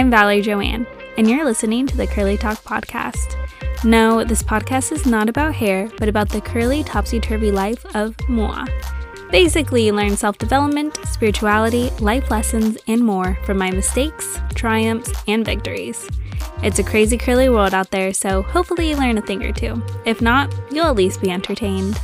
I'm Valerie Joanne, and you're listening to the Curly Talk podcast. No, this podcast is not about hair, but about the curly, topsy turvy life of Moa. Basically, you learn self development, spirituality, life lessons, and more from my mistakes, triumphs, and victories. It's a crazy curly world out there, so hopefully you learn a thing or two. If not, you'll at least be entertained.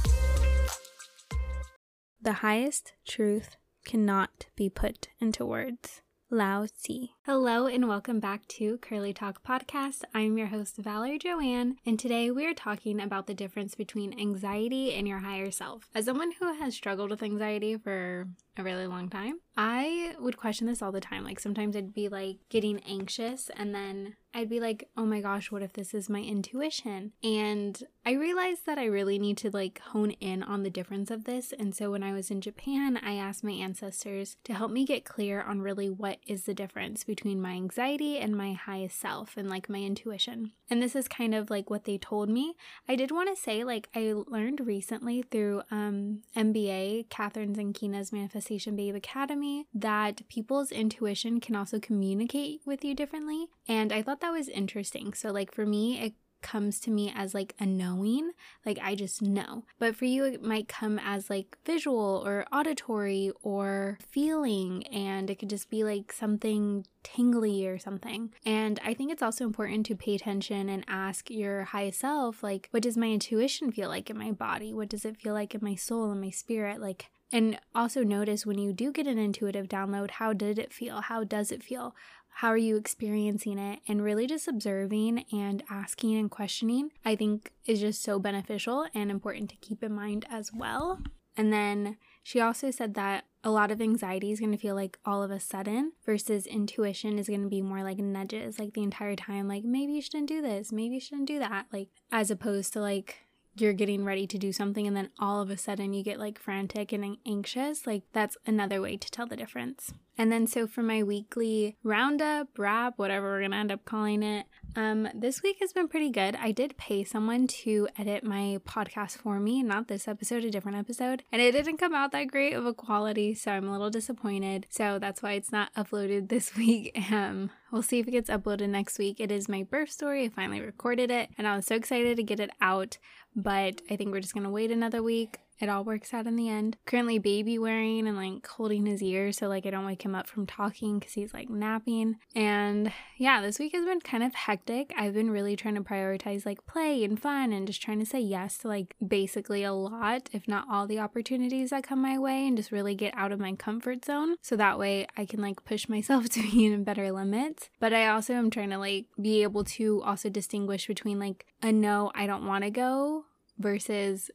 The highest truth cannot be put into words. Lao Tzu. Hello and welcome back to Curly Talk Podcast. I'm your host, Valerie Joanne, and today we are talking about the difference between anxiety and your higher self. As someone who has struggled with anxiety for a really long time, I would question this all the time. Like sometimes I'd be like getting anxious and then I'd be like, oh my gosh, what if this is my intuition? And I realized that I really need to like hone in on the difference of this. And so when I was in Japan, I asked my ancestors to help me get clear on really what is the difference between my anxiety and my highest self and like my intuition. And this is kind of like what they told me. I did want to say, like, I learned recently through um, MBA, Kathrin Zenkina's Manifestation Babe Academy, that people's intuition can also communicate with you differently. And I thought that was interesting. So, like, for me, it comes to me as like a knowing, like I just know. But for you, it might come as like visual or auditory or feeling, and it could just be like something tingly or something. And I think it's also important to pay attention and ask your highest self, like, what does my intuition feel like in my body? What does it feel like in my soul and my spirit? Like, and also notice when you do get an intuitive download, how did it feel? How does it feel? How are you experiencing it? And really just observing and asking and questioning, I think is just so beneficial and important to keep in mind as well. And then she also said that a lot of anxiety is going to feel like all of a sudden versus intuition is going to be more like nudges, like the entire time, like maybe you shouldn't do this, maybe you shouldn't do that, like as opposed to like you're getting ready to do something and then all of a sudden you get like frantic and anxious, like that's another way to tell the difference. And then, so for my weekly roundup, wrap, whatever we're gonna end up calling it, um, this week has been pretty good. I did pay someone to edit my podcast for me, not this episode, a different episode, and it didn't come out that great of a quality, so I'm a little disappointed. So that's why it's not uploaded this week. Um, we'll see if it gets uploaded next week. It is my birth story. I finally recorded it, and I was so excited to get it out, but I think we're just gonna wait another week it all works out in the end. Currently baby wearing and like holding his ear so like I don't wake him up from talking because he's like napping. And yeah, this week has been kind of hectic. I've been really trying to prioritize like play and fun and just trying to say yes to like basically a lot, if not all the opportunities that come my way and just really get out of my comfort zone. So that way I can like push myself to be in a better limits. But I also am trying to like be able to also distinguish between like a no, I don't want to go versus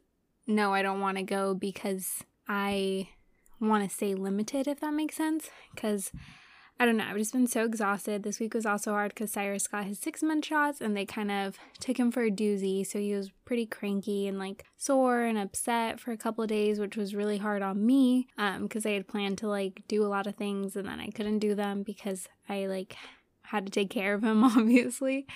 no, I don't want to go because I want to stay limited, if that makes sense. Because I don't know, I've just been so exhausted. This week was also hard because Cyrus got his six month shots and they kind of took him for a doozy. So he was pretty cranky and like sore and upset for a couple of days, which was really hard on me because um, I had planned to like do a lot of things and then I couldn't do them because I like had to take care of him, obviously.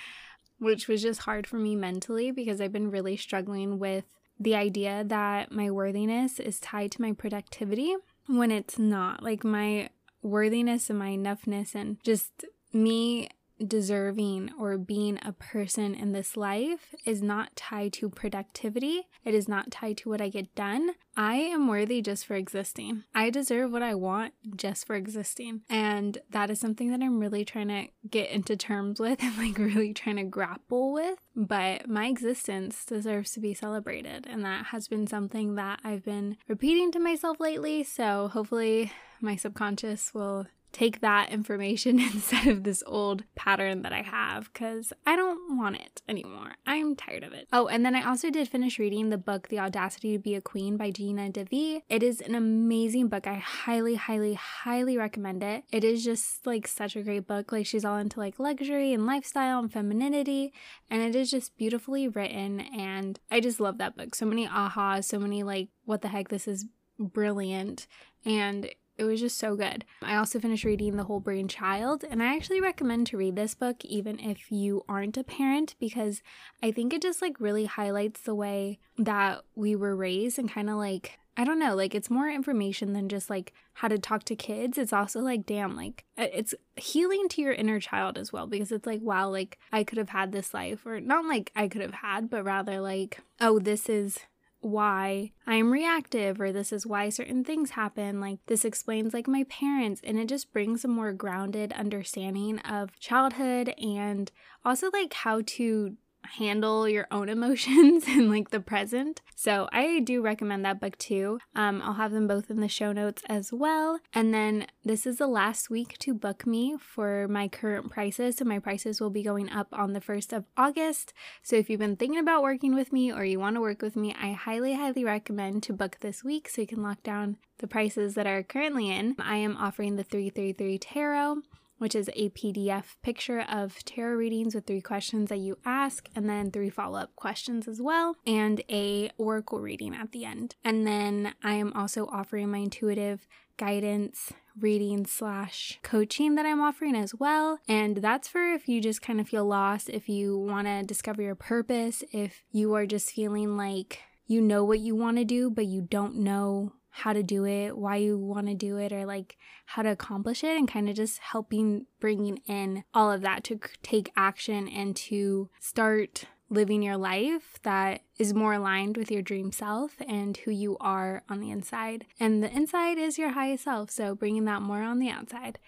Which was just hard for me mentally because I've been really struggling with the idea that my worthiness is tied to my productivity when it's not. Like my worthiness and my enoughness and just me deserving or being a person in this life is not tied to productivity. It is not tied to what I get done. I am worthy just for existing. I deserve what I want just for existing. And that is something that I'm really trying to get into terms with and like really trying to grapple with. But my existence deserves to be celebrated. And that has been something that I've been repeating to myself lately. So hopefully my subconscious will take that information instead of this old pattern that I have because I don't want it anymore. I'm tired of it. Oh, and then I also did finish reading the book The Audacity to Be a Queen by Gina DeVee. It is an amazing book. I highly, highly, highly recommend it. It is just like such a great book. Like she's all into like luxury and lifestyle and femininity, and it is just beautifully written. And I just love that book. So many ahas, so many like, what the heck, this is brilliant. And it was just so good. I also finished reading The Whole Brain Child, and I actually recommend to read this book even if you aren't a parent because I think it just like really highlights the way that we were raised and kind of like I don't know, like it's more information than just like how to talk to kids. It's also like, damn, like uh, it's healing to your inner child as well because it's like, wow, like I could have had this life, or not like I could have had, but rather like, oh, this is why I'm reactive or this is why certain things happen. Like this explains like my parents and it just brings a more grounded understanding of childhood and also like how to handle your own emotions in like the present. So I do recommend that book too. Um, I'll have them both in the show notes as well. And then this is the last week to book me for my current prices. So my prices will be going up on the 1st of August. So if you've been thinking about working with me or you want to work with me, I highly, highly recommend to book this week so you can lock down the prices that are currently in. I am offering the 333 Tarot which is a PDF picture of tarot readings with three questions that you ask and then three follow-up questions as well and a oracle reading at the end. And then I am also offering my intuitive guidance reading slash coaching that I'm offering as well. And that's for if you just kind of feel lost, if you want to discover your purpose, if you are just feeling like you know what you want to do, but you don't know how to do it, why you want to do it, or like how to accomplish it, and kind of just helping bringing in all of that to take action and to start living your life that is more aligned with your dream self and who you are on the inside. And the inside is your highest self, so bringing that more on the outside.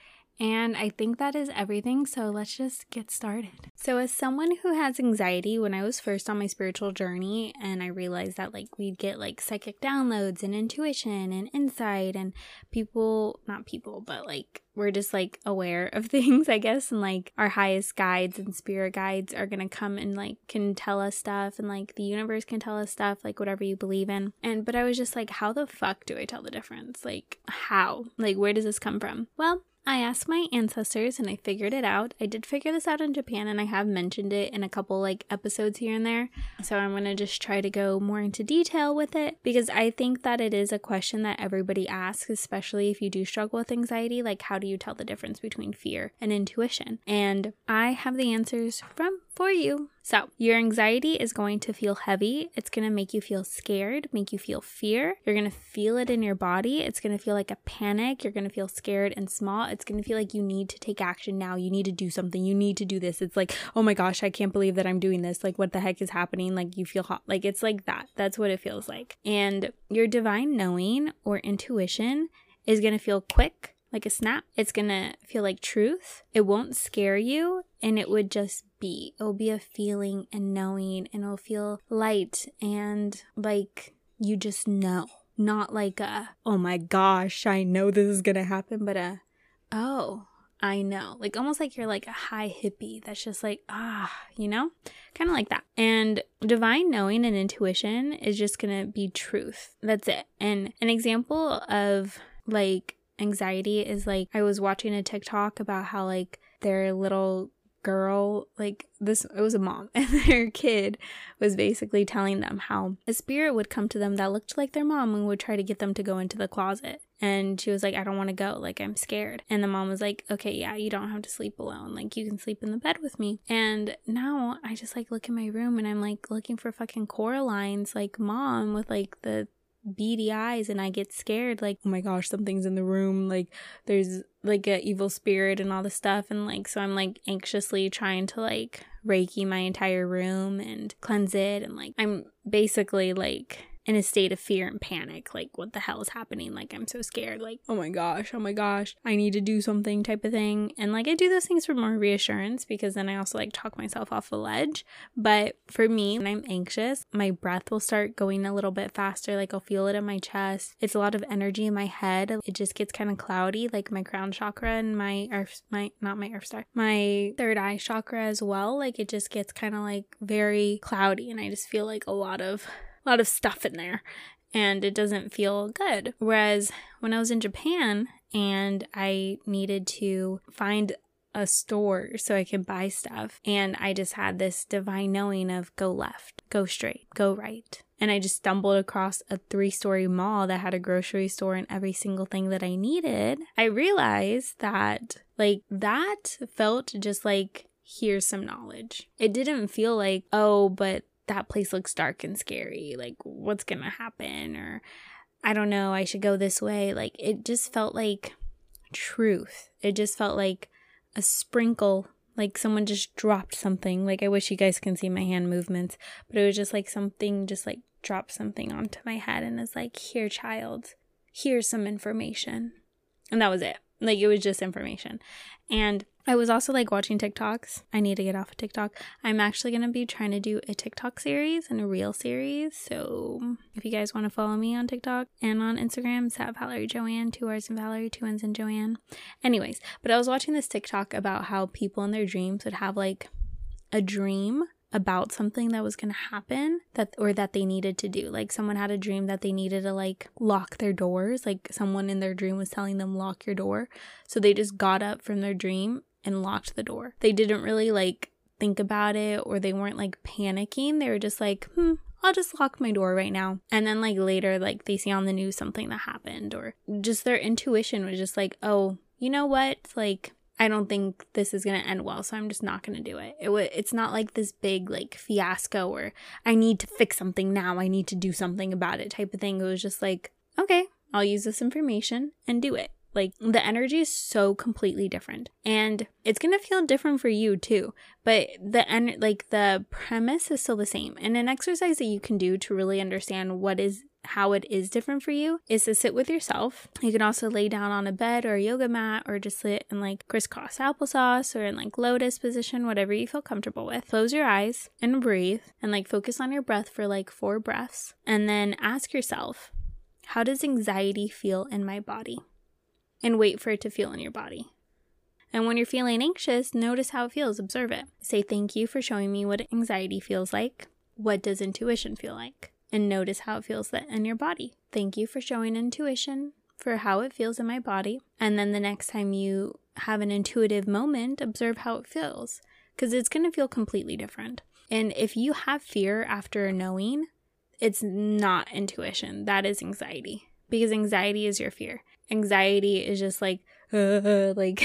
And I think that is everything. So let's just get started. So, as someone who has anxiety, when I was first on my spiritual journey and I realized that like we'd get like psychic downloads and intuition and insight, and people, not people, but like we're just like aware of things, I guess, and like our highest guides and spirit guides are gonna come and like can tell us stuff, and like the universe can tell us stuff, like whatever you believe in. And but I was just like, how the fuck do I tell the difference? Like, how? Like, where does this come from? Well, I asked my ancestors and I figured it out. I did figure this out in Japan and I have mentioned it in a couple like episodes here and there. So I'm going to just try to go more into detail with it because I think that it is a question that everybody asks, especially if you do struggle with anxiety. Like, how do you tell the difference between fear and intuition? And I have the answers from for you. So, your anxiety is going to feel heavy. It's going to make you feel scared, make you feel fear. You're going to feel it in your body. It's going to feel like a panic. You're going to feel scared and small. It's going to feel like you need to take action now. You need to do something. You need to do this. It's like, oh my gosh, I can't believe that I'm doing this. Like, what the heck is happening? Like, you feel hot. Like, it's like that. That's what it feels like. And your divine knowing or intuition is going to feel quick like a snap. It's gonna feel like truth. It won't scare you, and it would just be. It will be a feeling and knowing, and it'll feel light and like you just know. Not like a, oh my gosh, I know this is gonna happen, but a, oh, I know. Like almost like you're like a high hippie that's just like, ah, you know? Kind of like that. And divine knowing and intuition is just gonna be truth. That's it. And an example of like anxiety is like I was watching a TikTok about how like their little girl like this it was a mom and their kid was basically telling them how a spirit would come to them that looked like their mom and would try to get them to go into the closet. And she was like i don't want to go. Like i'm scared. And the mom was like okay yeah you don't have to sleep alone. Like you can sleep in the bed with me. And now i just like look in my room and i'm like looking for fucking Coraline's like mom with like the beady eyes and I get scared like oh my gosh something's in the room like there's like a evil spirit and all this stuff. And like so I'm like anxiously trying to like reiki my entire room and cleanse it and like I'm basically like in a state of fear and panic. Like, what the hell is happening? Like, I'm so scared. Like, oh my gosh, oh my gosh, I need to do something type of thing. And like, I do those things for more reassurance because then I also like talk myself off a ledge. But for me, when I'm anxious, my breath will start going a little bit faster. Like, I'll feel it in my chest. It's a lot of energy in my head. It just gets kind of cloudy, like my crown chakra and my earth, my, not my earth star, my third eye chakra as well. Like, it just gets kind of like very cloudy. And I just feel like a lot of lot of stuff in there and it doesn't feel good. Whereas when I was in Japan and I needed to find a store so I could buy stuff, and I just had this divine knowing of go left, go straight, go right. And I just stumbled across a three story mall that had a grocery store and every single thing that I needed. I realized that, like, that felt just like here's some knowledge. It didn't feel like, oh, but that place looks dark and scary. Like, what's gonna happen? Or I don't know, I should go this way. Like it just felt like truth. It just felt like a sprinkle, like someone just dropped something. Like I wish you guys can see my hand movements, but it was just like something just like dropped something onto my head and is like, "Here, child. Here's some information." And that was it. Like it was just information. And I was also like watching TikToks. I need to get off of TikTok. I'm actually going to be trying to do a TikTok series and a reel series. So if you guys want to follow me on TikTok and on Instagram, it's at Valerie Joanne, two R's and Valerie, two N's and Joanne. Anyways, but I was watching this TikTok about how people in their dreams would have like a dream about something that was going to happen that or that they needed to do like someone had a dream that they needed to like lock their doors like someone in their dream was telling them lock your door so they just got up from their dream and locked the door they didn't really like think about it or they weren't like panicking they were just like hmm I'll just lock my door right now. And then, like, later, like, they see on the news something that happened, or just their intuition was just like, oh, you know what? Like, I don't think this is going to end well, so I'm just not going to do it. It w- it's not like this big like fiasco or I need to fix something now, I need to do something about it type of thing. It was just like, okay, I'll use this information and do it. Like the energy is so completely different. And it's going to feel different for you too. But the en- like the premise is still the same. And an exercise that you can do to really understand what is how it is different for you is to sit with yourself. You can also lay down on a bed or a yoga mat or just sit in like crisscross applesauce or in like lotus position, whatever you feel comfortable with. Close your eyes and breathe and like focus on your breath for like four breaths. And then ask yourself, how does anxiety feel in my body? And wait for it to feel in your body. And when you're feeling anxious, notice how it feels, observe it. Say thank you for showing me what anxiety feels like. What does intuition feel like? and notice how it feels that in your body. Thank you for showing intuition for how it feels in my body. And then the next time you have an intuitive moment, observe how it feels because it's going to feel completely different. And if you have fear after knowing, it's not intuition, that is anxiety because anxiety is your fear. Anxiety is just like, uh, like,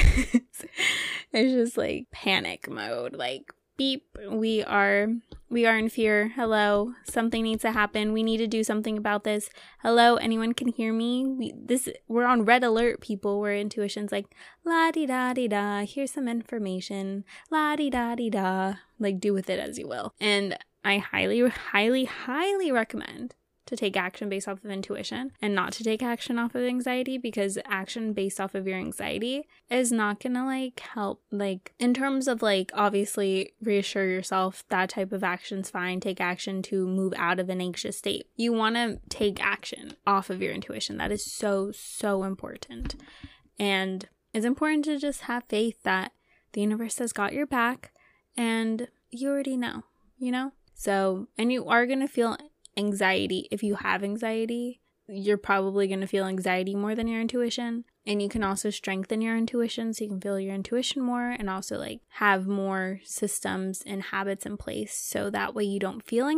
it's just like panic mode, like beep we are we are in fear. Hello something needs to happen. We need to do something about this. Hello anyone can hear me? We this we're on red alert people. Where intuition's like la di da di da here's some information. La di da di da. Like do with it as you will. And i highly highly highly recommend to take action based off of intuition and not to take action off of anxiety because action based off of your anxiety is not gonna like help like in terms of like obviously reassure yourself that type of action's fine take action to move out of an anxious state. You want to take action off of your intuition. That is so so important. And it's important to just have faith that the universe has got your back and you already know you know? So and you are going to feel anxiety, if you have anxiety, you're probably going to feel anxiety more than your intuition. And you can also strengthen your intuition so you can feel your intuition more and also like have more systems and habits in place so that way you don't feel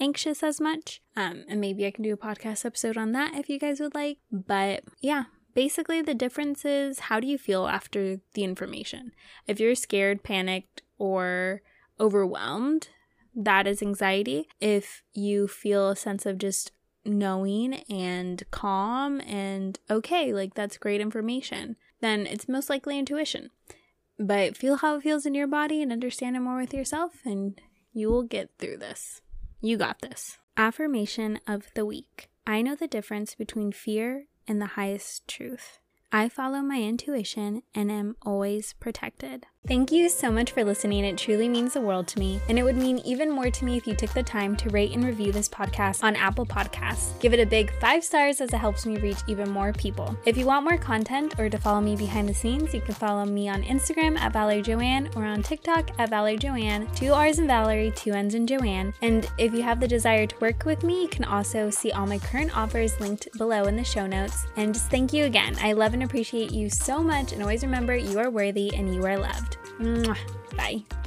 anxious as much. Um, and maybe I can do a podcast episode on that if you guys would like. But yeah, basically the difference is how do you feel after the information? If you're scared, panicked, or overwhelmed, that is anxiety. If you feel a sense of just knowing and calm and okay, like that's great information, then it's most likely intuition. But feel how it feels in your body and understand it more with yourself, and you will get through this. You got this. Affirmation of the week I know the difference between fear and the highest truth. I follow my intuition and am always protected. Thank you so much for listening. It truly means the world to me, and it would mean even more to me if you took the time to rate and review this podcast on Apple Podcasts. Give it a big five stars as it helps me reach even more people. If you want more content or to follow me behind the scenes, you can follow me on Instagram at Valerie Joanne or on TikTok at Valerie Joanne, two R's in Valerie, two N's in Joanne. And if you have the desire to work with me, you can also see all my current offers linked below in the show notes. And just thank you again. I love and appreciate you so much, and always remember you are worthy and you are loved. 嗯拜。